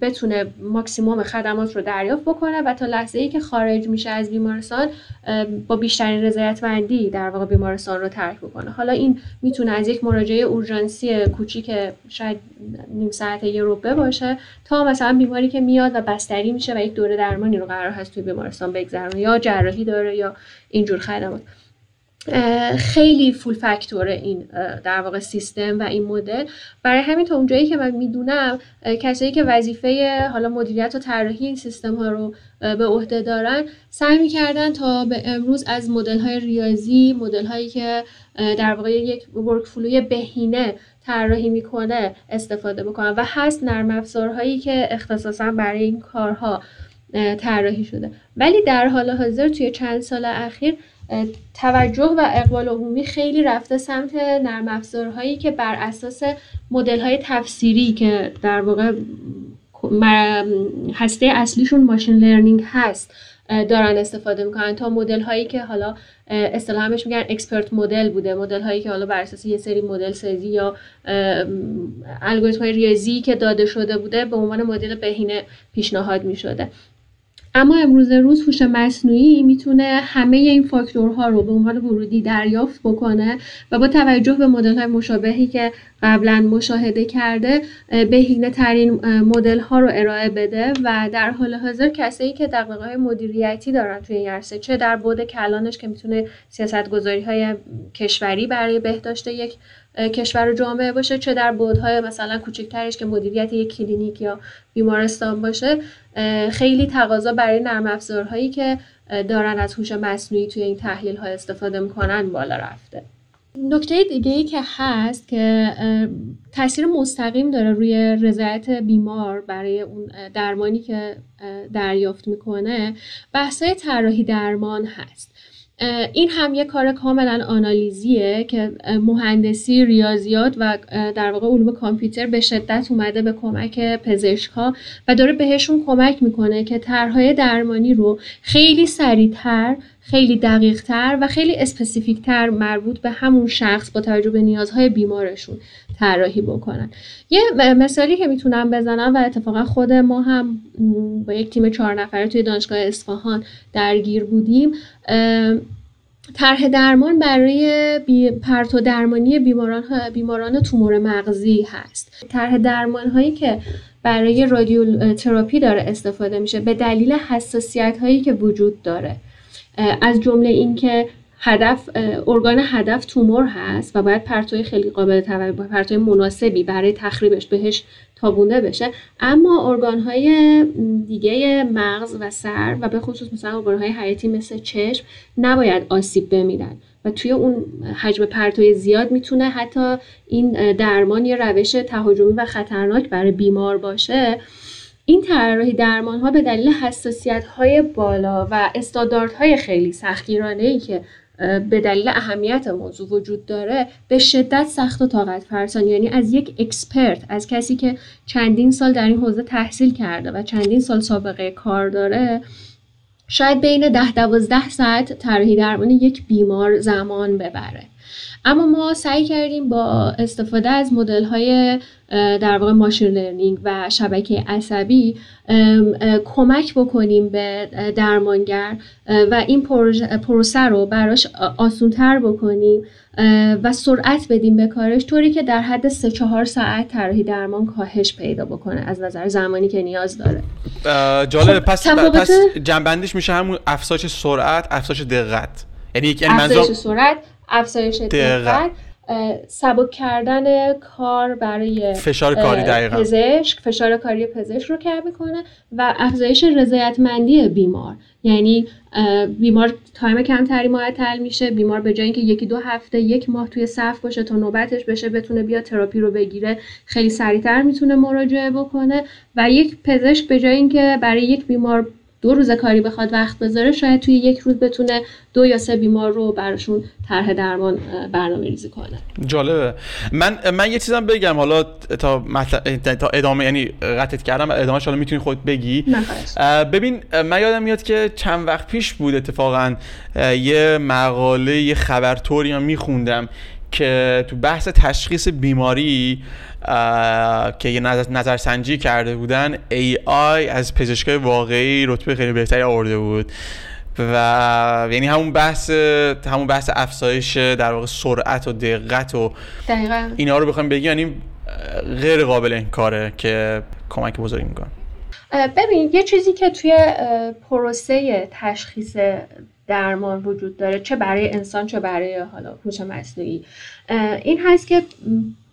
Speaker 2: بتونه ماکسیموم خدمات رو دریافت بکنه و تا لحظه ای که خارج میشه از بیمارستان با بیشترین رضایتمندی در واقع بیمارستان رو ترک بکنه. حالا این می‌تونه از یک مراجعه اورژانسی کوچیک شاید نیم ساعت یه روبه باشه تا مثلا بیماری که میاد و بستری میشه و یک دوره درمانی رو قرار هست توی بیمارستان بگذرونه یا جراحی داره یا اینجور خدمات. خیلی فول فاکتوره این در واقع سیستم و این مدل. برای همین تا اونجایی که من می‌دونم کسایی که وظیفه حالا مدیریت و طراحی این سیستم ها رو به عهده دارن سعی می‌کردن تا به امروز از مدل های ریاضی مدل هایی که در واقع یک ورک فلوی بهینه طراحی می‌کنه استفاده بکنن. و هست نرم افزارهایی که اختصاصا برای این کارها طراحی شده. ولی در حال حاضر توی چند سال اخیر توجه و اقبال عمومی خیلی رفته سمت نرم افزارهایی که بر اساس مدل های تفسیری که در واقع هسته اصلیشون machine learning هست دارن استفاده می‌کنن تا مدل هایی که حالا اصطلاحش میگن expert model بوده. مدل هایی که حالا بر اساس یه سری مدل سازی یا الگوریتم های ریاضی که داده شده بوده به عنوان مدل بهینه پیشنهاد می‌شده. اما امروز روز هوش مصنوعی می‌تونه همه این فاکتورها رو به عنوان ورودی دریافت بکنه و با توجه به مدل های مشابهی که قبلا مشاهده کرده بهینه ترین مدل ها رو ارائه بده و در حال حاضر کسایی که دقیقه های مدیریتی دارن توی این عرصه چه در بود کلانش که می‌تونه سیاست گذاری های کشوری برای بهداشت یک کشور و جامعه باشه چه در بودهای مثلا کوچکترش که مدیریت یک کلینیک یا بیمارستان باشه. خیلی تقاضا برای نرم افزارهایی که دارن از هوش مصنوعی توی این تحلیل ها استفاده می‌کنن بالا رفته. نکته دیگه ای که هست که تاثیر مستقیم داره روی رضایت بیمار برای اون درمانی که دریافت می‌کنه بحثای طراحی درمان هست. این هم یه کار کاملا آنالیزیه که مهندسی ریاضیات و در واقع علوم کامپیوتر به شدت اومده به کمک پزشکها و داره بهشون کمک می‌کنه که طرحهای درمانی رو خیلی سریعتر خیلی دقیقتر و خیلی اسپسیفیکتر مربوط به همون شخص با توجه به نیازهای بیمارشون طراحی بکنن. یه مثالی که می‌تونم بزنم و اتفاقا خود ما هم با یک تیم چهار نفره توی دانشگاه اصفهان درگیر بودیم طرح درمان برای بی پرتو درمانی بیماران, بیماران تومور مغزی هست. طرح درمان هایی که برای رادیو تراپی داره استفاده میشه به دلیل حساسیت هایی که وجود داره. از جمله اینکه هدف ارگان هدف تومور هست و باید پرتوی خیلی قابل توجه پرتوی مناسبی برای تخریبش بهش تابونده بشه. اما ارگان های دیگه مغز و سر و به خصوص مثلا ارگان های حیاتی مثل چشم نباید آسیب بمیرن و توی اون حجم پرتوی زیاد می‌تونه حتی این درمان یه روش تهاجمی و خطرناک برای بیمار باشه. این طراحی درمان ها به دلیل حساسیت های بالا و استانداردهای خیلی سختگیرانه ای که به دلیل اهمیت موضوع وجود داره به شدت سخت و طاقت فرسان یعنی از یک اکسپرت از کسی که چندین سال در این حوزه تحصیل کرده و چندین سال سابقه کار داره شاید بین ده دوازده ساعت طراحی درمان یک بیمار زمان ببره. اما ما سعی کردیم با استفاده از مدل های در واقع ماشین لرنینگ و شبکه عصبی کمک بکنیم به درمانگر و این پروسه رو براش آسونتر بکنیم و سرعت بدیم به کارش طوری که در حد 3 4 ساعت طراحی درمان کاهش پیدا بکنه از نظر زمانی که نیاز داره.
Speaker 1: جالب خب، پس, پس جمع‌بندیش میشه همون افزایش سرعت افزایش دقت.
Speaker 2: یعنی یعنی افزایش سرعت افزایش دقت سبک کردن کار برای
Speaker 1: فشار کاری دقیقا.
Speaker 2: پزشک فشار کاری پزشک رو کم می‌کنه و افزایش رضایتمندی بیمار. یعنی بیمار time کمتری معطل میشه بیمار به جای اینکه یکی دو هفته یک ماه توی صف باشه تا نوبتش بشه بتونه بیا تراپی رو بگیره خیلی سریعتر می‌تونه مراجعه بکنه. و یک پزشک به جای اینکه برای یک بیمار دو روز کاری بخواد وقت بذاره شاید توی یک روز بتونه دو یا سه بیمار رو براشون طرح درمان برنامه ریزی کنه.
Speaker 1: جالبه. من من یه چیزم بگم حالا تا تا ادامه یعنی قطعت کردم ادامه حالا می‌تونی خود بگی. ببین من یادم میاد که چند وقت پیش بود اتفاقا یه مقاله یه خبرطوری هم میخوندم. که تو بحث تشخیص بیماری که یه نظر, سنجی کرده بودن AI از پزشکای واقعی رتبه خیلی بهتری آورده بود و یعنی همون بحث همون بحث افزایش در واقع سرعت و دقت و
Speaker 2: دقیقا.
Speaker 1: اینا رو بخوایم بگیم یعنی غیر قابل کاره که کمک بزرگی می‌کنه
Speaker 2: ببین یه چیزی که توی پروسه تشخیص درمان وجود داره چه برای انسان چه برای حالا هوش مصنوعی. این هست که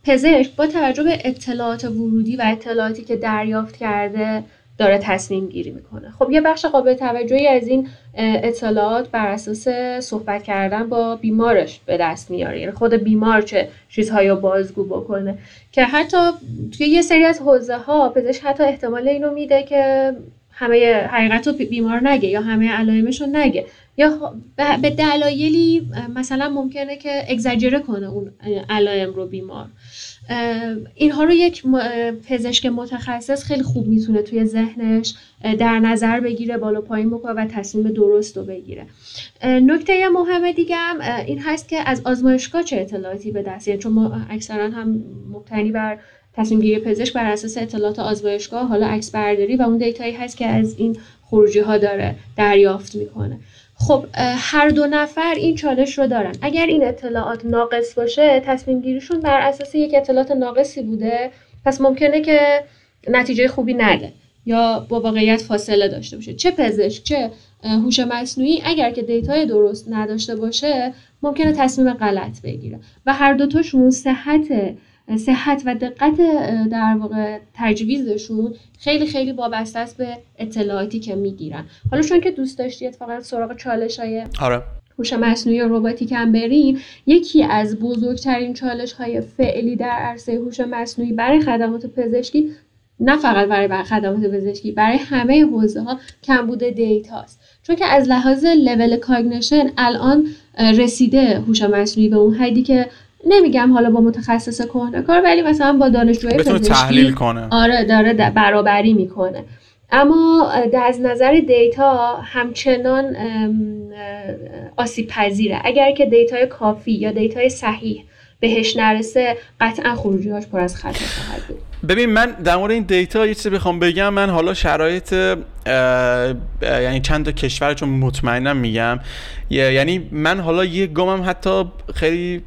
Speaker 2: پزشک با توجه به اطلاعات ورودی و اطلاعاتی که دریافت کرده داره تصمیم گیری می‌کنه. خب یه بخش قابل توجهی از این اطلاعات بر اساس صحبت کردن با بیمارش به دست میاره. یعنی خود بیمار چه چیزهایی رو بازگو بکنه. که حتی توی یه سری از حوزه ها پزشک حتی احتمال اینو میده که همه حقیقت رو بیمار نگه یا همه علائمش رو نگه. یا به دلایلی مثلا ممکنه که اگزاجره کنه اون علائم رو بیمار. اینها رو یک پزشک متخصص خیلی خوب می‌تونه توی ذهنش در نظر بگیره بالا پایین بکنه و تصمیم درست رو بگیره. نکته مهم دیگه هم این هست که از آزمایشگاه چه اطلاعاتی به دست چون ما اکثرا هم مبتنی بر تصمیم گیری پزشک بر اساس اطلاعات آزمایشگاه حالا عکس برداری و اون data یی هست که از این خروجی ها داره دریافت می‌کنه. خب هر دو نفر این چالش رو دارن. اگر این اطلاعات ناقص باشه تصمیم گیریشون بر اساس یک اطلاعات ناقصی بوده. پس ممکنه که نتیجه خوبی نده یا با واقعیت فاصله داشته باشه. چه پزشک چه هوش مصنوعی اگر که data ی درست نداشته باشه ممکنه تصمیم غلط بگیره. و هر دوتاشون صحت صحت و دقت در واقع تجویزشون خیلی خیلی وابسته است به اطلاعاتی که می‌گیرن حالا چون که دوست داشتی اتفاقا سراغ چالش های
Speaker 1: آره.
Speaker 2: هوش مصنوعی و روباتیک هم بریم یکی از بزرگترین چالش های فعلی در عرصه هوش مصنوعی برای خدمات پزشکی نه فقط برای خدمات پزشکی برای همه حوزه ها کمبود data ست چون که از لحاظ level cognition الان رسیده هوش مصنوعی به اون حدی که نمیگم حالا با متخصص کار ولی مثلا با دانشجوهای
Speaker 1: پزشکی تحلیل کنه.
Speaker 2: آره داره برابری می‌کنه. اما از نظر data همچنان آسیب پذیره اگر که data ی کافی یا data ی صحیح بهش نرسه قطعا خروجیهاش پر از خطر خواهد بود.
Speaker 1: ببین من در مورد این data یه چیزی بخوام بگم. من حالا شرایط یعنی چند تا کشور چون مطمئنم میگم. یعنی من حالا یه گامم حتی خیلی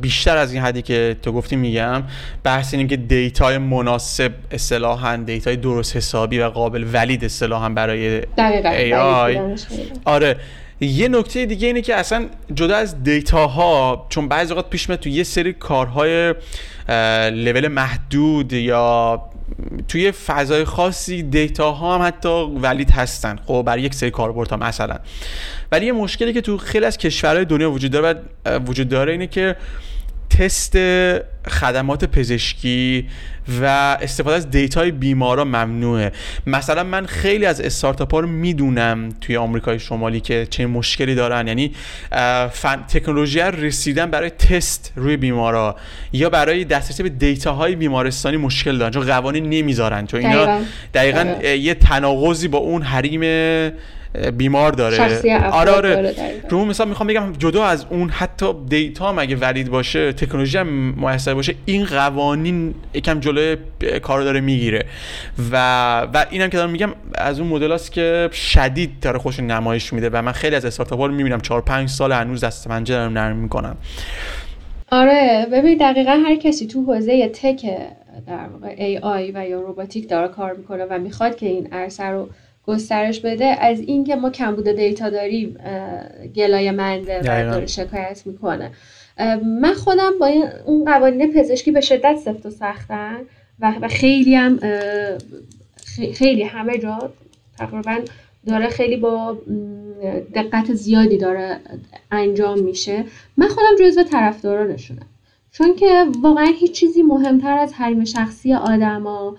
Speaker 1: بیشتر از این حدی که تو گفتی میگم بحث اینه که data ی مناسب اصطلاحا data ی درست حسابی و قابل valid اصطلاحا برای
Speaker 2: AI
Speaker 1: آره. یه نکته دیگه اینه که اصلا جدا از data ها چون بعضی اوقات پیش میاد تو یه سری کارهای لول محدود یا توی فضای خاصی data ها هم حتی valid هستن. خب برای یک سری کاربردها مثلا. ولی یه مشکلی که تو خیلی از کشورهای دنیا وجود داره وجود داره اینه که تست خدمات پزشکی و استفاده از data ی بیمارا ممنوعه. مثلا من خیلی از استارتاپ ها رو می‌دونم توی آمریکای شمالی که چه مشکلی دارن. یعنی فن تکنولوژی رسیدن برای تست روی بیمارا یا برای دسترسی به دیتاهای بیمارستانی مشکل دارن. چون قوانین نمی‌ذارن. چون اینا دقیقا. آره. یه تناقضی با اون حریم بیمار داره.
Speaker 2: آره
Speaker 1: آره. رو مثال می‌خوام بگم جدا از اون حتی دیتا مگه ولید باشه تکنولوژی هم موثر باشه این قوانین یکم جلوی کارو داره می‌گیره. و و اینم که دارم میگم از اون مدل است که شدید داره خوش نمایش میده و من خیلی از استارتاپ ها رو می‌بینم. 4 5 سال هنوز دست پنجه دارم نرم می‌کنم.
Speaker 2: آره ببین دقیقا هر کسی تو حوزه تک در واقع AI و یا روباتیک داره کار می‌کنه و می‌خواد که این عرصه رو گسترش بده از اینکه ما کمبود دیتا داریم گلای منده و داره شکایت می‌کنه. من خودم با اون قوانین پزشکی به شدت سفت و سختن و خیلی هم خیلی همه جا تقریبا داره خیلی با دقت زیادی داره انجام میشه. من خودم جزو طرفدارانشونم. چون که واقعا هیچ چیزی مهمتر از حریم شخصی آدما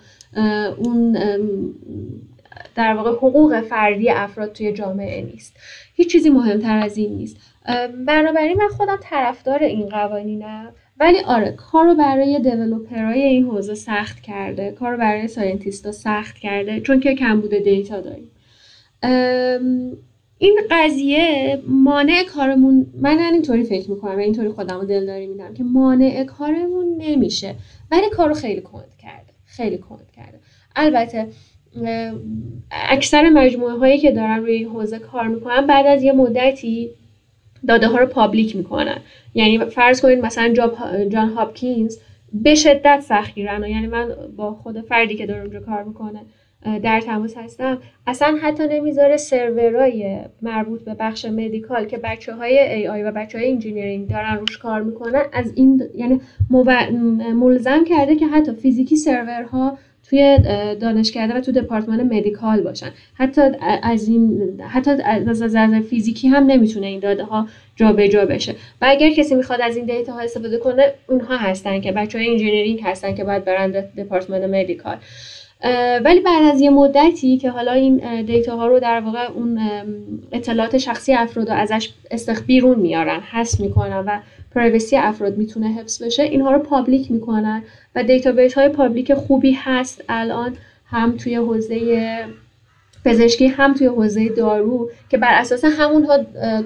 Speaker 2: اون در واقع حقوق فردی افراد توی جامعه نیست. هیچ چیزی مهمتر از این نیست. بنابراین من خودم طرفدار این قوانینم. ولی آره کار رو برای دیولوپرای این حوزه سخت کرده. کار رو برای ساینتیستا سخت کرده. چون که کمبود دیتا داریم. این قضیه مانع کارمون من اینطوری فکر می‌کنم و اینطوری خودم رو دلداری میدم که مانع کارمون نمیشه. ولی کارو خیلی کند کرده. خیلی کند کرده. البته اکثر مجموعه هایی که دارن روی این حوزه کار می‌کنن بعد از یه مدتی داده ها رو پابلیک می‌کنن. یعنی فرض کنید مثلا جان هاپکینز به شدت سختگیرن یعنی من با خود فردی که داره اونجا کار می‌کنه در تماس هستم. اصلا حتی نمی‌ذاره سرورای مربوط به بخش medical که بچه های AI و بچه های engineering دارن روش کار می‌کنن از این یعنی ملزم کرده که حتی فیزیکی سرورها توی دانشکده و تو department medical باشن. حتی از این حتی از فیزیکی هم نمی‌تونه این داده ها جابجا بشه. و اگر کسی می‌خواد از این data ها استفاده کنه اونها هستن که بچه های engineering هستن که باید برن department medical. ولی بعد از یه مدتی که حالا این data ها رو در واقع اون اطلاعات شخصی افراد ازش استخ بیرون میارن حس می‌کنن و privacy افراد می‌تونه حفظ بشه اینها رو public می‌کنن و database های public خوبی هست. الان هم توی حوزه پزشکی هم توی حوزه دارو که بر اساس همونها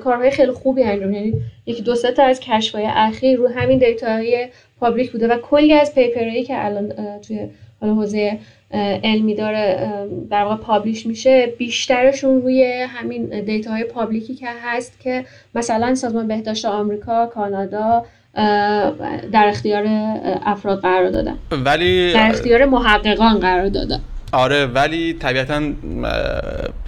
Speaker 2: کارهای خیلی خوبی انجام یعنی یکی دو تا از کشفهای اخیر رو همین data های public بوده و کلی از paper هایی که الان توی حوزه علمی داره در واقع publish میشه. بیشترشون روی همین data های public ی که هست که مثلا سازمان بهداشت آمریکا کانادا در اختیار افراد قرار دادن.
Speaker 1: ولی
Speaker 2: در اختیار محققان قرار دادن.
Speaker 1: آره ولی طبیعتا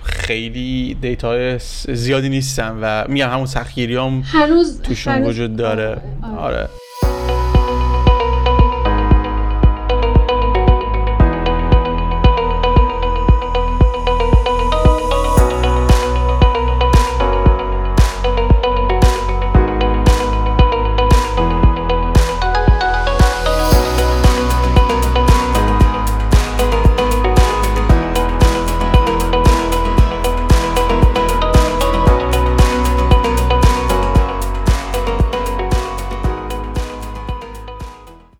Speaker 1: خیلی data زیادی نیستن و میگم همون سختگیری هم
Speaker 2: هنوز
Speaker 1: توشون وجود داره. آره, آره.